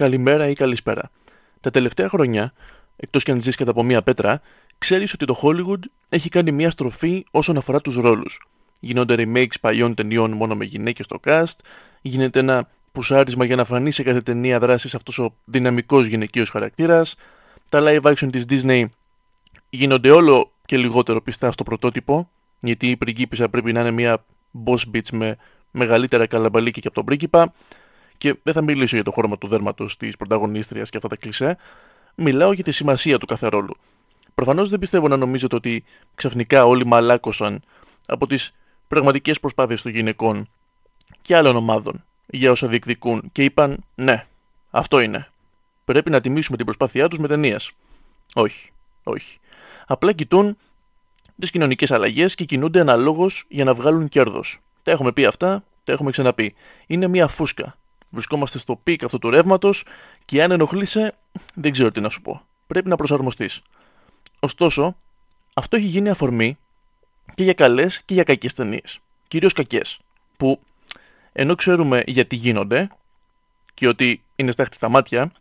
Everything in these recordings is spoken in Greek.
καλημέρα ή καλησπέρα. Τα τελευταία χρόνια, εκτός κι αν ζεις κατά από μία πέτρα, ξέρεις ότι το Hollywood έχει κάνει μία στροφή όσον αφορά τους ρόλους. Γίνονται remakes παλιών ταινιών μόνο με γυναίκες στο cast, γίνεται ένα πουσάρισμα για να φανεί σε κάθε ταινία δράσης αυτός ο δυναμικός γυναικείος χαρακτήρας. Τα live action της Disney γίνονται όλο και λιγότερο πιστά στο πρωτότυπο, γιατί η πριγκίπισσα πρέπει να είναι μια boss bitch με μεγαλύτερα καλαμπαλίκια και από τον πρίγκιπα. Και δεν θα μιλήσω για το χρώμα του δέρματος της πρωταγωνίστριας και αυτά τα κλισέ. Μιλάω για τη σημασία του κάθε ρόλου. Προφανώς δεν πιστεύω να νομίζετε ότι ξαφνικά όλοι μαλάκωσαν από τις πραγματικές προσπάθειες των γυναικών και άλλων ομάδων για όσα διεκδικούν και είπαν ναι, αυτό είναι. Πρέπει να τιμήσουμε την προσπάθειά τους με ταινίε. Όχι, όχι. Απλά κοιτούν τις κοινωνικές αλλαγές και κινούνται αναλόγως για να βγάλουν κέρδος. Τα έχουμε πει αυτά, τα έχουμε ξαναπεί. Είναι μια φούσκα. Βρισκόμαστε στο peak αυτού του ρεύματος και αν ενοχλείσαι, δεν ξέρω τι να σου πω. Πρέπει να προσαρμοστείς. Ωστόσο, αυτό έχει γίνει αφορμή και για καλές και για κακές ταινίες. Κυρίως κακές. Που ενώ ξέρουμε γιατί γίνονται και ότι είναι στάχτη στα μάτια,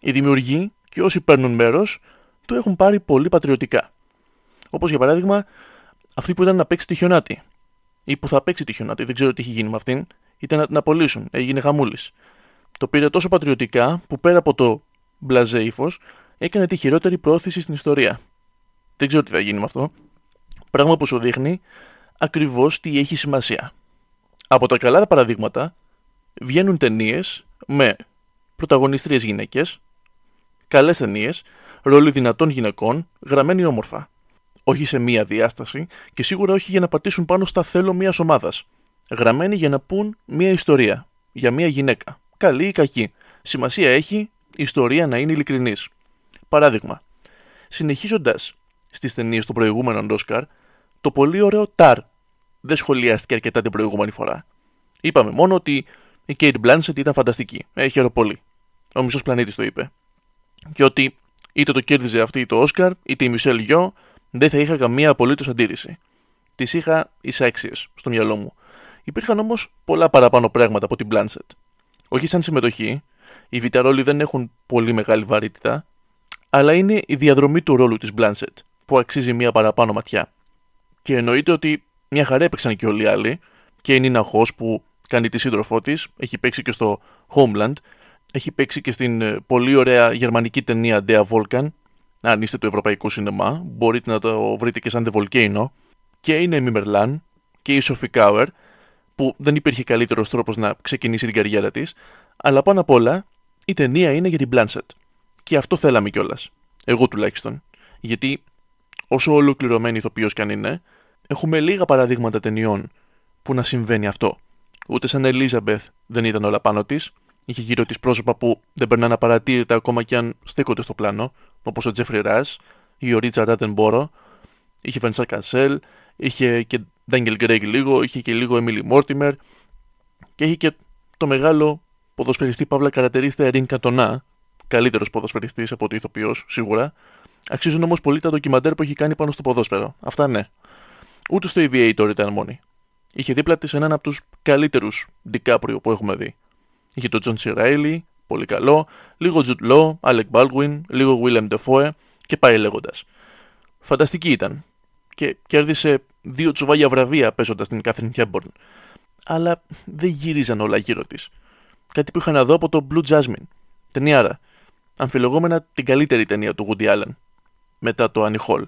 οι δημιουργοί και όσοι παίρνουν μέρος το έχουν πάρει πολύ πατριωτικά. Όπως για παράδειγμα, αυτή που ήταν να παίξει τη χιονάτη. Ή που θα παίξει τη χιονάτη, δεν ξέρω τι έχει γίνει με αυτήν, ήταν να την απολύσουν, έγινε χαμούλης. Το πήρε τόσο πατριωτικά που πέρα από το μπλαζέ ύφο, έκανε τη χειρότερη πρόθεση στην ιστορία. Δεν ξέρω τι θα γίνει με αυτό. Πράγμα που σου δείχνει ακριβώς τι έχει σημασία. Από τα καλά παραδείγματα βγαίνουν ταινίες με πρωταγωνιστρίες γυναίκες, καλές ταινίες, ρόλοι δυνατών γυναικών, γραμμένοι όμορφα. Όχι σε μία διάσταση και σίγουρα όχι για να πατήσουν πάνω στα θέλω μια ομάδας. Γραμμένοι για να πούν μία ιστορία για μία γυναίκα. Καλή ή κακή. Σημασία έχει η ιστορία να είναι ειλικρινής. Παράδειγμα, συνεχίζοντας στις ταινίες του προηγούμενου Όσκαρ, το πολύ ωραίο Ταρ δεν σχολιάστηκε αρκετά την προηγούμενη φορά. Είπαμε μόνο ότι η Kate Blanchett ήταν φανταστική. Ε, χαίρομαι πολύ. Ο μισός πλανήτης το είπε. Και ότι είτε το κέρδιζε αυτή το Όσκαρ, είτε η Μισελ Γιο, δεν θα είχα καμία απολύτως αντίρρηση. Τις είχα εισάξιε στο μυαλό μου. Υπήρχαν όμως πολλά παραπάνω πράγματα από την Blanchett. Όχι σαν συμμετοχή, οι βιταρόλοι δεν έχουν πολύ μεγάλη βαρύτητα, αλλά είναι η διαδρομή του ρόλου της Blanchett που αξίζει μία παραπάνω ματιά. Και εννοείται ότι μια χαρά έπαιξαν και όλοι οι άλλοι. Και η Νίνα Χος που κάνει τη σύντροφό της, έχει παίξει και στο Homeland, έχει παίξει και στην ε, πολύ ωραία γερμανική ταινία Dea Volcan. Αν είστε το ευρωπαϊκό σινεμά, μπορείτε να το βρείτε και σαν The Volcano. Και είναι η Μιμερλάν και η Sophie Kauer, που δεν υπήρχε καλύτερος τρόπος να ξεκινήσει την καριέρα της. Αλλά πάνω απ' όλα, η ταινία είναι για την Blanchett. Και αυτό θέλαμε κιόλας. Εγώ τουλάχιστον. Γιατί όσο ολοκληρωμένη ηθοποιός κι αν είναι, έχουμε λίγα παραδείγματα ταινιών που να συμβαίνει αυτό. Ούτε σαν Ελίζαμπεθ δεν ήταν όλα πάνω της. Είχε γύρω της πρόσωπα που δεν περνάνε απαρατήρητα ακόμα και αν στέκονται στο πλάνο, όπως ο Τζέφρι Ρά ή ο Ρίτσα Ράτενμπορο. Είχε Βενσάρ Κασέλ, είχε και Ντάγγελ Γκρέγ λίγο, είχε και λίγο Εμίλι Μόρτιμερ και είχε και το μεγάλο ποδοσφαιριστή παύλα καρατερίστα Ερίκ Καντονά, καλύτερος ποδοσφαιριστής από ότι ηθοποιός, σίγουρα. Αξίζουν όμως πολύ τα ντοκιμαντέρ που έχει κάνει πάνω στο ποδόσφαιρο. Αυτά ναι. Ούτε στο Aviator ήταν μόνη. Είχε δίπλα της έναν από τους καλύτερους Ντικάπριο που έχουμε δει. Είχε τον Τζον Σι Ράιλι, πολύ καλό, λίγο Τζουντ Λο, Άλεκ Μπάλντουιν, λίγο Willem Dafoe και πάει λέγοντας. Φανταστική ήταν. Και κέρδισε δύο τσουβάλια βραβεία παίζοντας την Κάθριν Χέπμπορν. Αλλά δεν γύριζαν όλα γύρω της. Κάτι που είχα να δω από το Blue Jasmine. Ταινιάρα. Αμφιλογόμενα την καλύτερη ταινία του Woody Allen. Μετά το Annie Hall.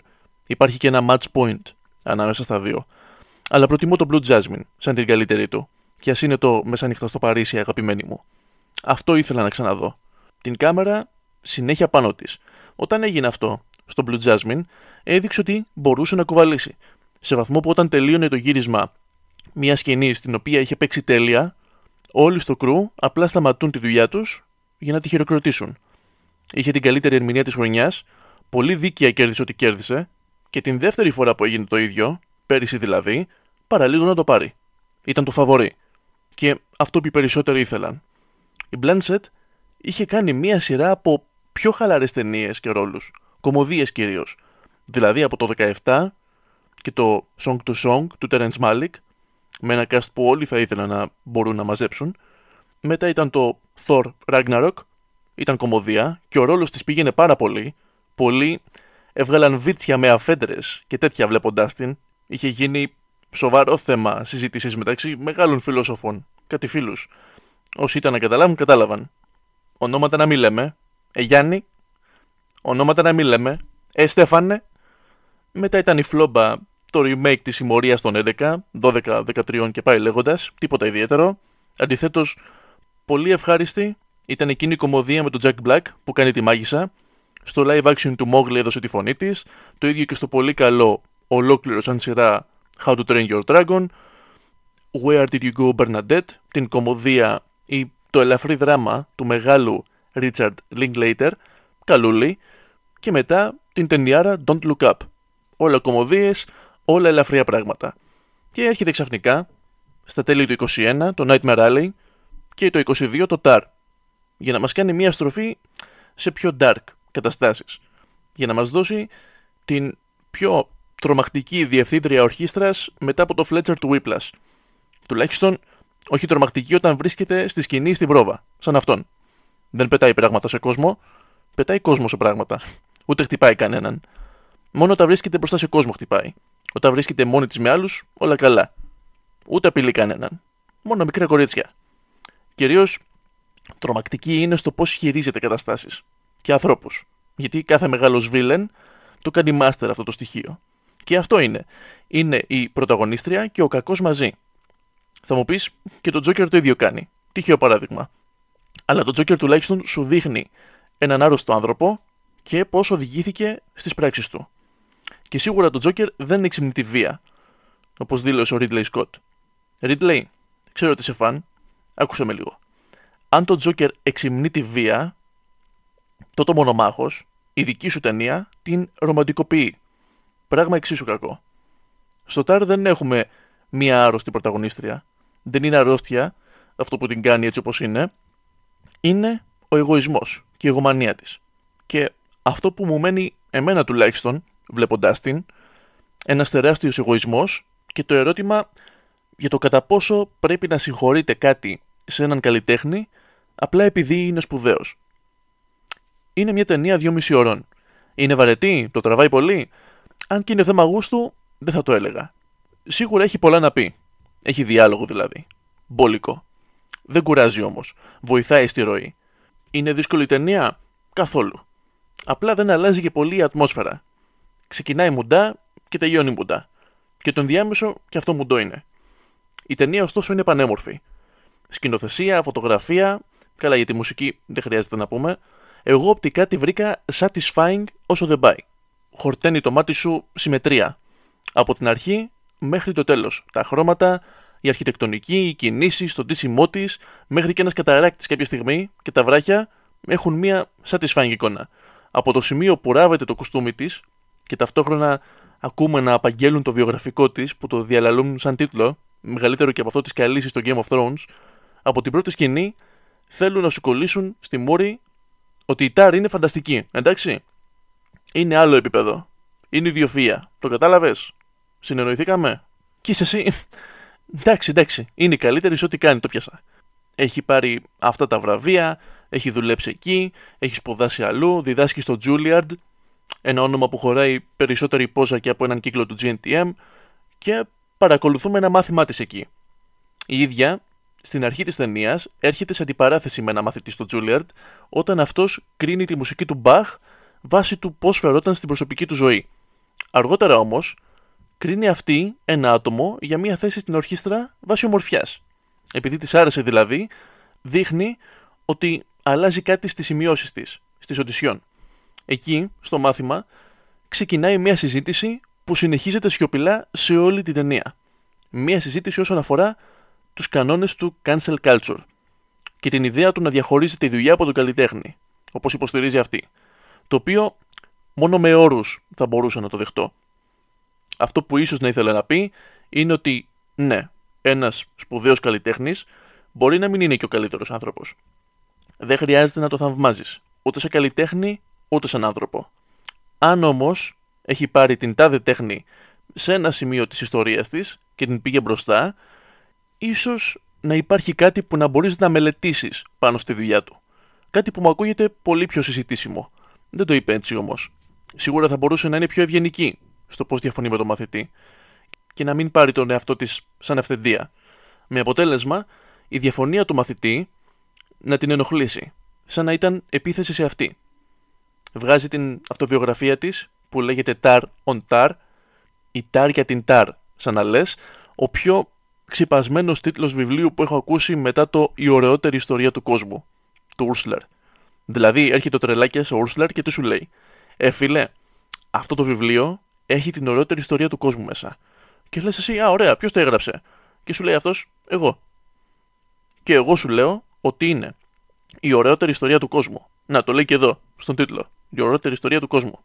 Υπάρχει και ένα match point ανάμεσα στα δύο. Αλλά προτιμώ το Blue Jasmine σαν την καλύτερη του. Και ας είναι το μεσάνυχτα στο Παρίσι, αγαπημένη μου. Αυτό ήθελα να ξαναδώ. Την κάμερα συνέχεια πάνω της. Όταν έγινε αυτό στο Blue Jasmine, έδειξε ότι μπορούσε να κουβαλήσει. Σε βαθμό που όταν τελείωνε το γύρισμα μια σκηνή στην οποία είχε παίξει τέλεια, όλοι στο κρού απλά σταματούν τη δουλειά τους για να τη χειροκροτήσουν. Είχε την καλύτερη ερμηνεία της χρονιάς, πολύ δίκαια κέρδισε ό,τι κέρδισε και την δεύτερη φορά που έγινε το ίδιο, πέρυσι δηλαδή, παραλίγο να το πάρει. Ήταν το φαβορή. Και αυτό που οι περισσότεροι ήθελαν. Η Blanchett είχε κάνει μία σειρά από πιο χαλαρές ταινίες και ρόλους. Κομμωδίες κυρίως. Δηλαδή από το 17 και το Song to Song του Terence Malick, με ένα cast που όλοι θα ήθελαν να μπορούν να μαζέψουν. Μετά ήταν το Thor Ragnarok ήταν κομμωδία και ο ρόλος της πήγαινε πάρα πολύ. Πολλοί έβγαλαν βίτσια με αφέντρες και τέτοια βλέποντάς την. Είχε γίνει σοβαρό θέμα συζήτησης μεταξύ μεγάλων φιλόσοφων, κάτι φίλου. Όσοι ήταν να καταλάβουν, κατάλαβαν. Ονόματα να μην λέμε. Ε, Γιάννη. Ονόματα να μην λέμε. Ε, Στέφανε. Μετά ήταν η φλόμπα το remake της συμμορίας των 11, 12, 13 και πάει λέγοντας, τίποτα ιδιαίτερο. Αντιθέτως, πολύ ευχάριστη ήταν εκείνη η κομμωδία με τον Jack Black που κάνει τη μάγισσα. Στο live action του Mowgli έδωσε τη φωνή της, το ίδιο και στο πολύ καλό ολόκληρο σαν σειρά How to Train Your Dragon, Where Did You Go Bernadette, την κομμωδία ή το ελαφρύ δράμα του μεγάλου Richard Linklater, καλούλη, και μετά την ταινιάρα Don't Look Up. Όλα κομμωδίες, όλα ελαφριά πράγματα. Και έρχεται ξαφνικά, στα τέλη του 21, το Nightmare Alley και το 22 το Tar, για να μας κάνει μια στροφή σε πιο dark καταστάσεις. Για να μας δώσει την πιο τρομακτική διευθύντρια ορχήστρας μετά από το Fletcher του Whiplash. Τουλάχιστον όχι τρομακτική όταν βρίσκεται στη σκηνή στην πρόβα, σαν αυτόν. Δεν πετάει πράγματα σε κόσμο, πετάει κόσμο σε πράγματα. Ούτε χτυπάει κανέναν. Μόνο όταν βρίσκεται μπροστά σε κόσμο χτυπάει. Όταν βρίσκεται μόνη της με άλλους, όλα καλά. Ούτε απειλεί κανέναν. Μόνο μικρά κορίτσια. Κυρίως τρομακτική είναι στο πώς χειρίζεται καταστάσεις και ανθρώπους. Γιατί κάθε μεγάλος βίλεν το κάνει master αυτό το στοιχείο. Και αυτό είναι. Είναι η πρωταγωνίστρια και ο κακός μαζί. Θα μου πεις και το Τζόκερ το ίδιο κάνει. Τυχαίο παράδειγμα. Αλλά το Τζόκερ τουλάχιστον σου δείχνει έναν άρρωστο άνθρωπο και πώς οδηγήθηκε στις πράξεις του. Και σίγουρα το Τζόκερ δεν εξυμνεί τη βία, όπως δήλωσε ο Ρίτλεϊ Σκοτ. Ρίτλεϊ, ξέρω ότι είσαι φαν, άκουσε με λίγο. Αν το Τζόκερ εξυμνεί τη βία, τότε ο μονομάχος, η δική σου ταινία, την ρομαντικοποιεί. Πράγμα εξίσου κακό. Στο Τάρ δεν έχουμε μία άρρωστη πρωταγωνίστρια. Δεν είναι αρρώστια αυτό που την κάνει έτσι όπως είναι. Είναι ο εγωισμός και η εγωμανία της. Και αυτό που μου μένει εμένα τουλάχιστον βλέποντάς την, ένα τεράστιος εγωισμός και το ερώτημα για το κατά πόσο πρέπει να συγχωρείτε κάτι σε έναν καλλιτέχνη απλά επειδή είναι σπουδαίος. Είναι μια ταινία 2,5 ώρων. Είναι βαρετή, το τραβάει πολύ. Αν και είναι θέμα γούστου, δεν θα το έλεγα. Σίγουρα έχει πολλά να πει. Έχει διάλογο δηλαδή. Μπόλικο. Δεν κουράζει όμως. Βοηθάει στη ροή. Είναι δύσκολη ταινία; Καθόλου. Απλά δεν αλλάζει και πολύ η ατμόσφαιρα ξεκινάει μουντά και τελειώνει μουντά. Και τον διάμεσο και αυτό μουντό είναι. Η ταινία ωστόσο είναι πανέμορφη. Σκηνοθεσία, φωτογραφία, καλά για τη μουσική δεν χρειάζεται να πούμε. Εγώ οπτικά τη βρήκα satisfying όσο δεν πάει. Χορταίνει το μάτι σου συμμετρία. Από την αρχή μέχρι το τέλος. Τα χρώματα, η αρχιτεκτονική, οι κινήσεις, το ντύσιμό της, μέχρι και ένας καταράκτης κάποια στιγμή και τα βράχια έχουν μία satisfying εικόνα. Από το σημείο που ράβεται το κουστούμι της, και ταυτόχρονα ακούμε να απαγγέλουν το βιογραφικό της που το διαλαλούν σαν τίτλο, μεγαλύτερο και από αυτό της καλή στο Game of Thrones, από την πρώτη σκηνή θέλουν να σου κολλήσουν στη μούρη ότι η Τάρ είναι φανταστική, εντάξει. Είναι άλλο επίπεδο. Είναι ιδιοφυα. Το κατάλαβες; Συνεννοηθήκαμε; Και είσαι εσύ; εντάξει, εντάξει. Είναι η καλύτερη σε ό,τι κάνει, το πιάσα. Έχει πάρει αυτά τα βραβεία, έχει δουλέψει εκεί, έχει σπουδάσει αλλού, διδάσκει στο Juilliard, ένα όνομα που χωράει περισσότερη πόζα και από έναν κύκλο του GNTM και παρακολουθούμε ένα μάθημά της εκεί. Η ίδια, στην αρχή της ταινίας έρχεται σε αντιπαράθεση με ένα μαθητή στο Juilliard όταν αυτός κρίνει τη μουσική του Bach βάσει του πώς φερόταν στην προσωπική του ζωή. Αργότερα όμως, κρίνει αυτή ένα άτομο για μια θέση στην ορχήστρα βάσει ομορφιάς. Επειδή της άρεσε δηλαδή, δείχνει ότι αλλάζει κάτι στις σημειώσεις της, στις οντισιόν. Εκεί, στο μάθημα, ξεκινάει μια συζήτηση που συνεχίζεται σιωπηλά σε όλη την ταινία. Μια συζήτηση όσον αφορά τους κανόνες του cancel culture και την ιδέα του να διαχωρίζεται η δουλειά από τον καλλιτέχνη, όπως υποστηρίζει αυτή. Το οποίο μόνο με όρους θα μπορούσα να το δεχτώ. Αυτό που ίσως να ήθελα να πει είναι ότι ναι, ένας σπουδαίος καλλιτέχνης μπορεί να μην είναι και ο καλύτερος άνθρωπος. Δεν χρειάζεται να το θαυμάζεις, ούτε σε καλλιτέχνη ούτε σαν άνθρωπο. Αν όμως έχει πάρει την τάδε τέχνη σε ένα σημείο της ιστορίας της και την πήγε μπροστά, ίσως να υπάρχει κάτι που να μπορείς να μελετήσεις πάνω στη δουλειά του. Κάτι που μου ακούγεται πολύ πιο συζητήσιμο. Δεν το είπε έτσι όμως. Σίγουρα θα μπορούσε να είναι πιο ευγενική στο πώς διαφωνεί με τον μαθητή και να μην πάρει τον εαυτό της σαν ευθεδία. Με αποτέλεσμα η διαφωνία του μαθητή να την ενοχλήσει, σαν να ήταν επίθεση σε αυτή. Βγάζει την αυτοβιογραφία της που λέγεται Tar on Tar, η Tar για την Tar, σαν να λες, ο πιο ξυπασμένος τίτλος βιβλίου που έχω ακούσει μετά το «Η ωραιότερη ιστορία του κόσμου» του Ούρσλερ. Δηλαδή έρχεται το τρελάκι σε Ούρσλερ και τι σου λέει «Ε φίλε, αυτό το βιβλίο έχει την ωραιότερη ιστορία του κόσμου μέσα». Και λες εσύ «Α ωραία, ποιος το έγραψε» και σου λέει αυτός «Εγώ». Και εγώ σου λέω ότι είναι η ωραιότερη ιστορία του κόσμου. Να, το λέει και εδώ, στον τίτλο. Η ωραιότερη ιστορία του κόσμου.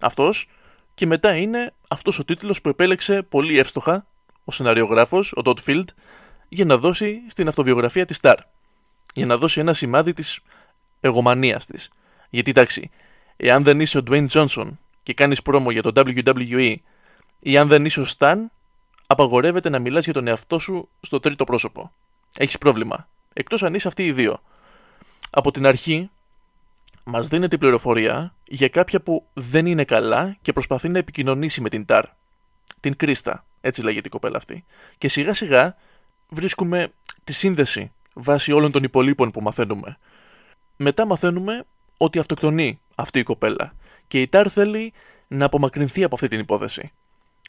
Αυτός και μετά είναι αυτός ο τίτλος που επέλεξε πολύ εύστοχα ο σεναριογράφο, ο Todd Field, για να δώσει στην αυτοβιογραφία της Star. Για να δώσει ένα σημάδι της εγωμανίας της. Γιατί εντάξει, εάν δεν είσαι ο Dwayne Johnson και κάνεις πρόμο για το WWE, ή αν δεν είσαι ο Stan, απαγορεύεται να μιλάς για τον εαυτό σου στο τρίτο πρόσωπο. Έχεις πρόβλημα. Εκτός αν είσαι αυτοί οι δύο. Από την αρχή, μας δίνεται η πληροφορία για κάποια που δεν είναι καλά και προσπαθεί να επικοινωνήσει με την Τάρ. Την Κρίστα, έτσι λέγεται η κοπέλα αυτή. Και σιγά σιγά βρίσκουμε τη σύνδεση βάσει όλων των υπολείπων που μαθαίνουμε. Μετά μαθαίνουμε ότι αυτοκτονεί αυτή η κοπέλα και η Τάρ θέλει να απομακρυνθεί από αυτή την υπόθεση.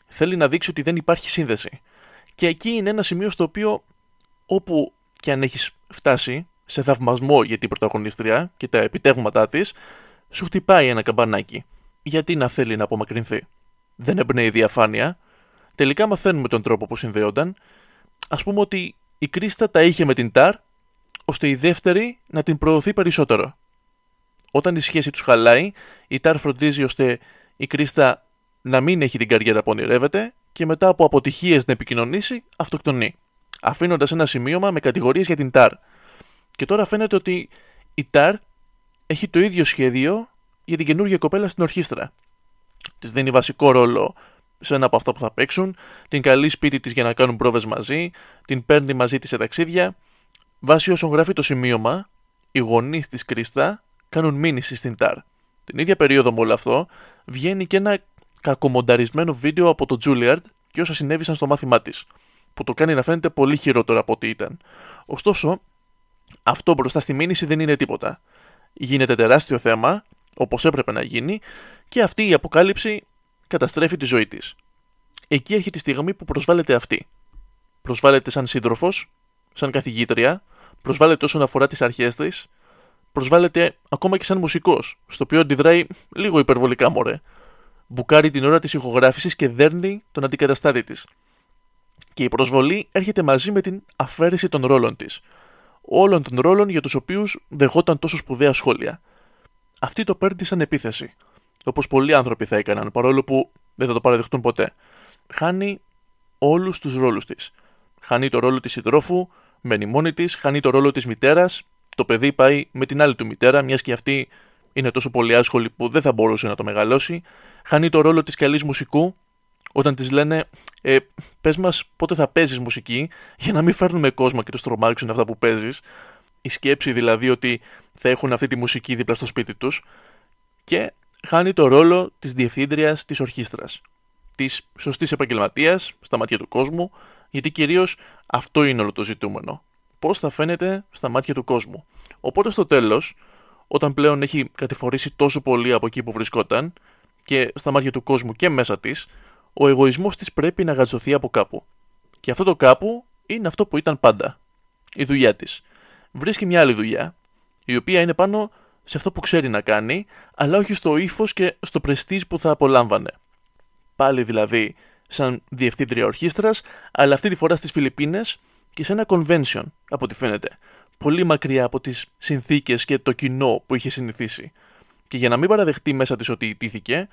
Θέλει να δείξει ότι δεν υπάρχει σύνδεση. Και εκεί είναι ένα σημείο στο οποίο όπου και αν έχεις φτάσει σε θαυμασμό για την πρωταγωνίστρια και τα επιτεύγματά της, σου χτυπάει ένα καμπανάκι. Γιατί να θέλει να απομακρυνθεί; Δεν εμπνέει διαφάνεια. Τελικά μαθαίνουμε τον τρόπο που συνδέονταν. Ας πούμε ότι η Κρίστα τα είχε με την Τάρ, ώστε η δεύτερη να την προωθεί περισσότερο. Όταν η σχέση τους χαλάει, η Τάρ φροντίζει ώστε η Κρίστα να μην έχει την καριέρα που ονειρεύεται και μετά από αποτυχίες να επικοινωνήσει, αυτοκτονεί αφήνοντας ένα σημείωμα με κατηγορίες για την ΤΑΡ. Και τώρα φαίνεται ότι η ΤΑΡ έχει το ίδιο σχέδιο για την καινούργια κοπέλα στην ορχήστρα. Της δίνει βασικό ρόλο σε ένα από αυτά που θα παίξουν, την καλεί σπίτι της για να κάνουν πρόβες μαζί, την παίρνει μαζί της σε ταξίδια. Βάσει όσων γράφει το σημείωμα, οι γονείς της Κρίστα κάνουν μήνυση στην ΤΑΡ. Την ίδια περίοδο με όλο αυτό, βγαίνει και ένα κακομονταρισμένο βίντεο από το Τζούλιαρντ και όσα συνέβησαν στο μάθημά της που το κάνει να φαίνεται πολύ χειρότερο από ό,τι ήταν. Ωστόσο, αυτό μπροστά στη μήνυση δεν είναι τίποτα. Γίνεται τεράστιο θέμα, όπως έπρεπε να γίνει, και αυτή η αποκάλυψη καταστρέφει τη ζωή της. Εκεί έρχεται η στιγμή που προσβάλλεται αυτή. Προσβάλλεται σαν σύντροφος, σαν καθηγήτρια, προσβάλλεται όσον αφορά τις αρχές της, προσβάλλεται ακόμα και σαν μουσικός, στο οποίο αντιδράει λίγο υπερβολικά μωρέ. Μπουκάρει την ώρα της ηχογράφησης και δέρνει τον αντικαταστάτη της και η προσβολή έρχεται μαζί με την αφαίρεση των ρόλων της. Όλων των ρόλων για τους οποίους δεχόταν τόσο σπουδαία σχόλια. Αυτή το παίρνει σαν επίθεση. Όπως πολλοί άνθρωποι θα έκαναν, παρόλο που δεν θα το παραδεχτούν ποτέ. Χάνει όλους τους ρόλους της. Χάνει το ρόλο της συντρόφου, μένει μόνη της, χάνει το ρόλο της μητέρας, το παιδί πάει με την άλλη του μητέρα, μιας και αυτή είναι τόσο πολύ άσχολη που δεν θα μπορούσε να το μεγαλώσει. Χάνει το ρόλο της καλής μουσικού, όταν της λένε ε, πες μας πότε θα παίζεις μουσική για να μην φέρνουμε κόσμο και τους τρομάξουν αυτά που παίζεις η σκέψη δηλαδή ότι θα έχουν αυτή τη μουσική δίπλα στο σπίτι τους και χάνει το ρόλο της διευθύντριας της ορχήστρας της σωστής επαγγελματίας στα μάτια του κόσμου γιατί κυρίως αυτό είναι όλο το ζητούμενο. Πώς θα φαίνεται στα μάτια του κόσμου. Οπότε στο τέλος όταν πλέον έχει κατηφορήσει τόσο πολύ από εκεί που βρισκόταν και στα μάτια του κόσμου και μέσα της ο εγωισμός της πρέπει να γαζωθεί από κάπου. Και αυτό το κάπου είναι αυτό που ήταν πάντα. Η δουλειά της. Βρίσκει μια άλλη δουλειά, η οποία είναι πάνω σε αυτό που ξέρει να κάνει, αλλά όχι στο ύφος και στο πρεστίζ που θα απολάμβανε. Πάλι δηλαδή σαν διευθύντρια ορχήστρας, αλλά αυτή τη φορά στις Φιλιππίνες και σε ένα convention, από ό,τι φαίνεται. Πολύ μακριά από τις συνθήκες και το κοινό που είχε συνηθίσει. Και για να μην παραδεχτεί μέσα της ότι ιτήθηκε,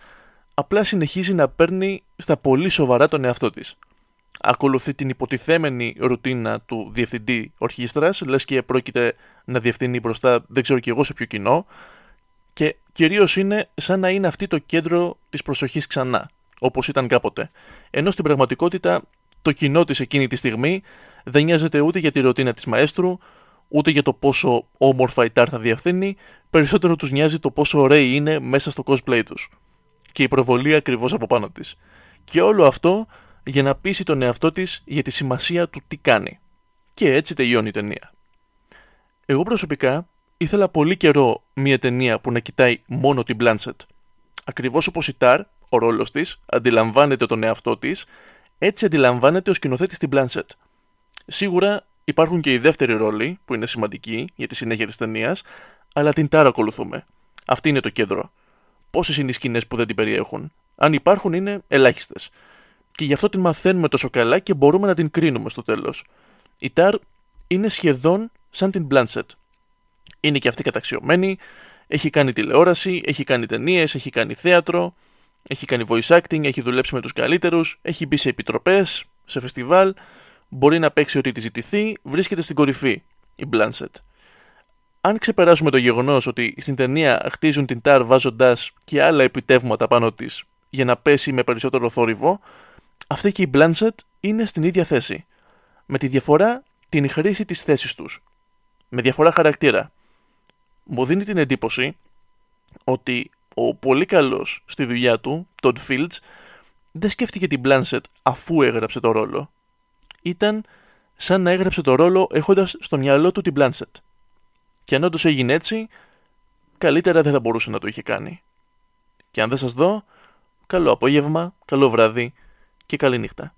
απλά συνεχίζει να παίρνει στα πολύ σοβαρά τον εαυτό της. Ακολουθεί την υποτιθέμενη ρουτίνα του διευθυντή ορχήστρας, λες και πρόκειται να διευθύνει μπροστά δεν ξέρω και εγώ σε ποιο κοινό, και κυρίως είναι σαν να είναι αυτή το κέντρο της προσοχής ξανά, όπως ήταν κάποτε. Ενώ στην πραγματικότητα το κοινό της εκείνη τη στιγμή δεν νοιάζεται ούτε για τη ρουτίνα της μαέστρου, ούτε για το πόσο όμορφα η Τάρ θα διευθύνει, περισσότερο τους νοιάζει το πόσο ωραίοι είναι μέσα στο cosplay τους. Και η προβολή ακριβώς από πάνω της. Και όλο αυτό για να πείσει τον εαυτό της για τη σημασία του τι κάνει. Και έτσι τελειώνει η ταινία. Εγώ προσωπικά ήθελα πολύ καιρό μια ταινία που να κοιτάει μόνο την Blanchett. Ακριβώς όπως η Τάρ, ο ρόλος της, αντιλαμβάνεται τον εαυτό της, έτσι αντιλαμβάνεται ο σκηνοθέτης την Blanchett. Σίγουρα υπάρχουν και οι δεύτεροι ρόλοι, που είναι σημαντικοί για τη συνέχεια της ταινίας, αλλά την Τάρ ακολουθούμε. Αυτή είναι το κέντρο. Πόσες είναι οι σκηνές που δεν την περιέχουν; Αν υπάρχουν, είναι ελάχιστες. Και γι' αυτό την μαθαίνουμε τόσο καλά και μπορούμε να την κρίνουμε στο τέλος. Η Τάρ είναι σχεδόν σαν την Blanchett. Είναι και αυτή καταξιωμένη, έχει κάνει τηλεόραση, έχει κάνει ταινίες, έχει κάνει θέατρο, έχει κάνει voice acting, έχει δουλέψει με τους καλύτερους, έχει μπει σε επιτροπές, σε φεστιβάλ, μπορεί να παίξει ό,τι της ζητηθεί, βρίσκεται στην κορυφή η Blanchett. Αν ξεπεράσουμε το γεγονός ότι στην ταινία χτίζουν την Τάρ βάζοντας και άλλα επιτεύγματα πάνω της για να πέσει με περισσότερο θόρυβο, αυτή και η Blanchett είναι στην ίδια θέση. Με τη διαφορά την χρήση της θέσης τους. Με διαφορά χαρακτήρα. Μου δίνει την εντύπωση ότι ο πολύ καλός στη δουλειά του, Todd Fields, δεν σκέφτηκε την Blanchett αφού έγραψε το ρόλο. Ήταν σαν να έγραψε το ρόλο έχοντας στο μυαλό του την Blanchett. Και αν όντως έγινε έτσι, καλύτερα δεν θα μπορούσε να το είχε κάνει. Και αν δεν σας δω, καλό απόγευμα, καλό βράδυ και καλή νύχτα.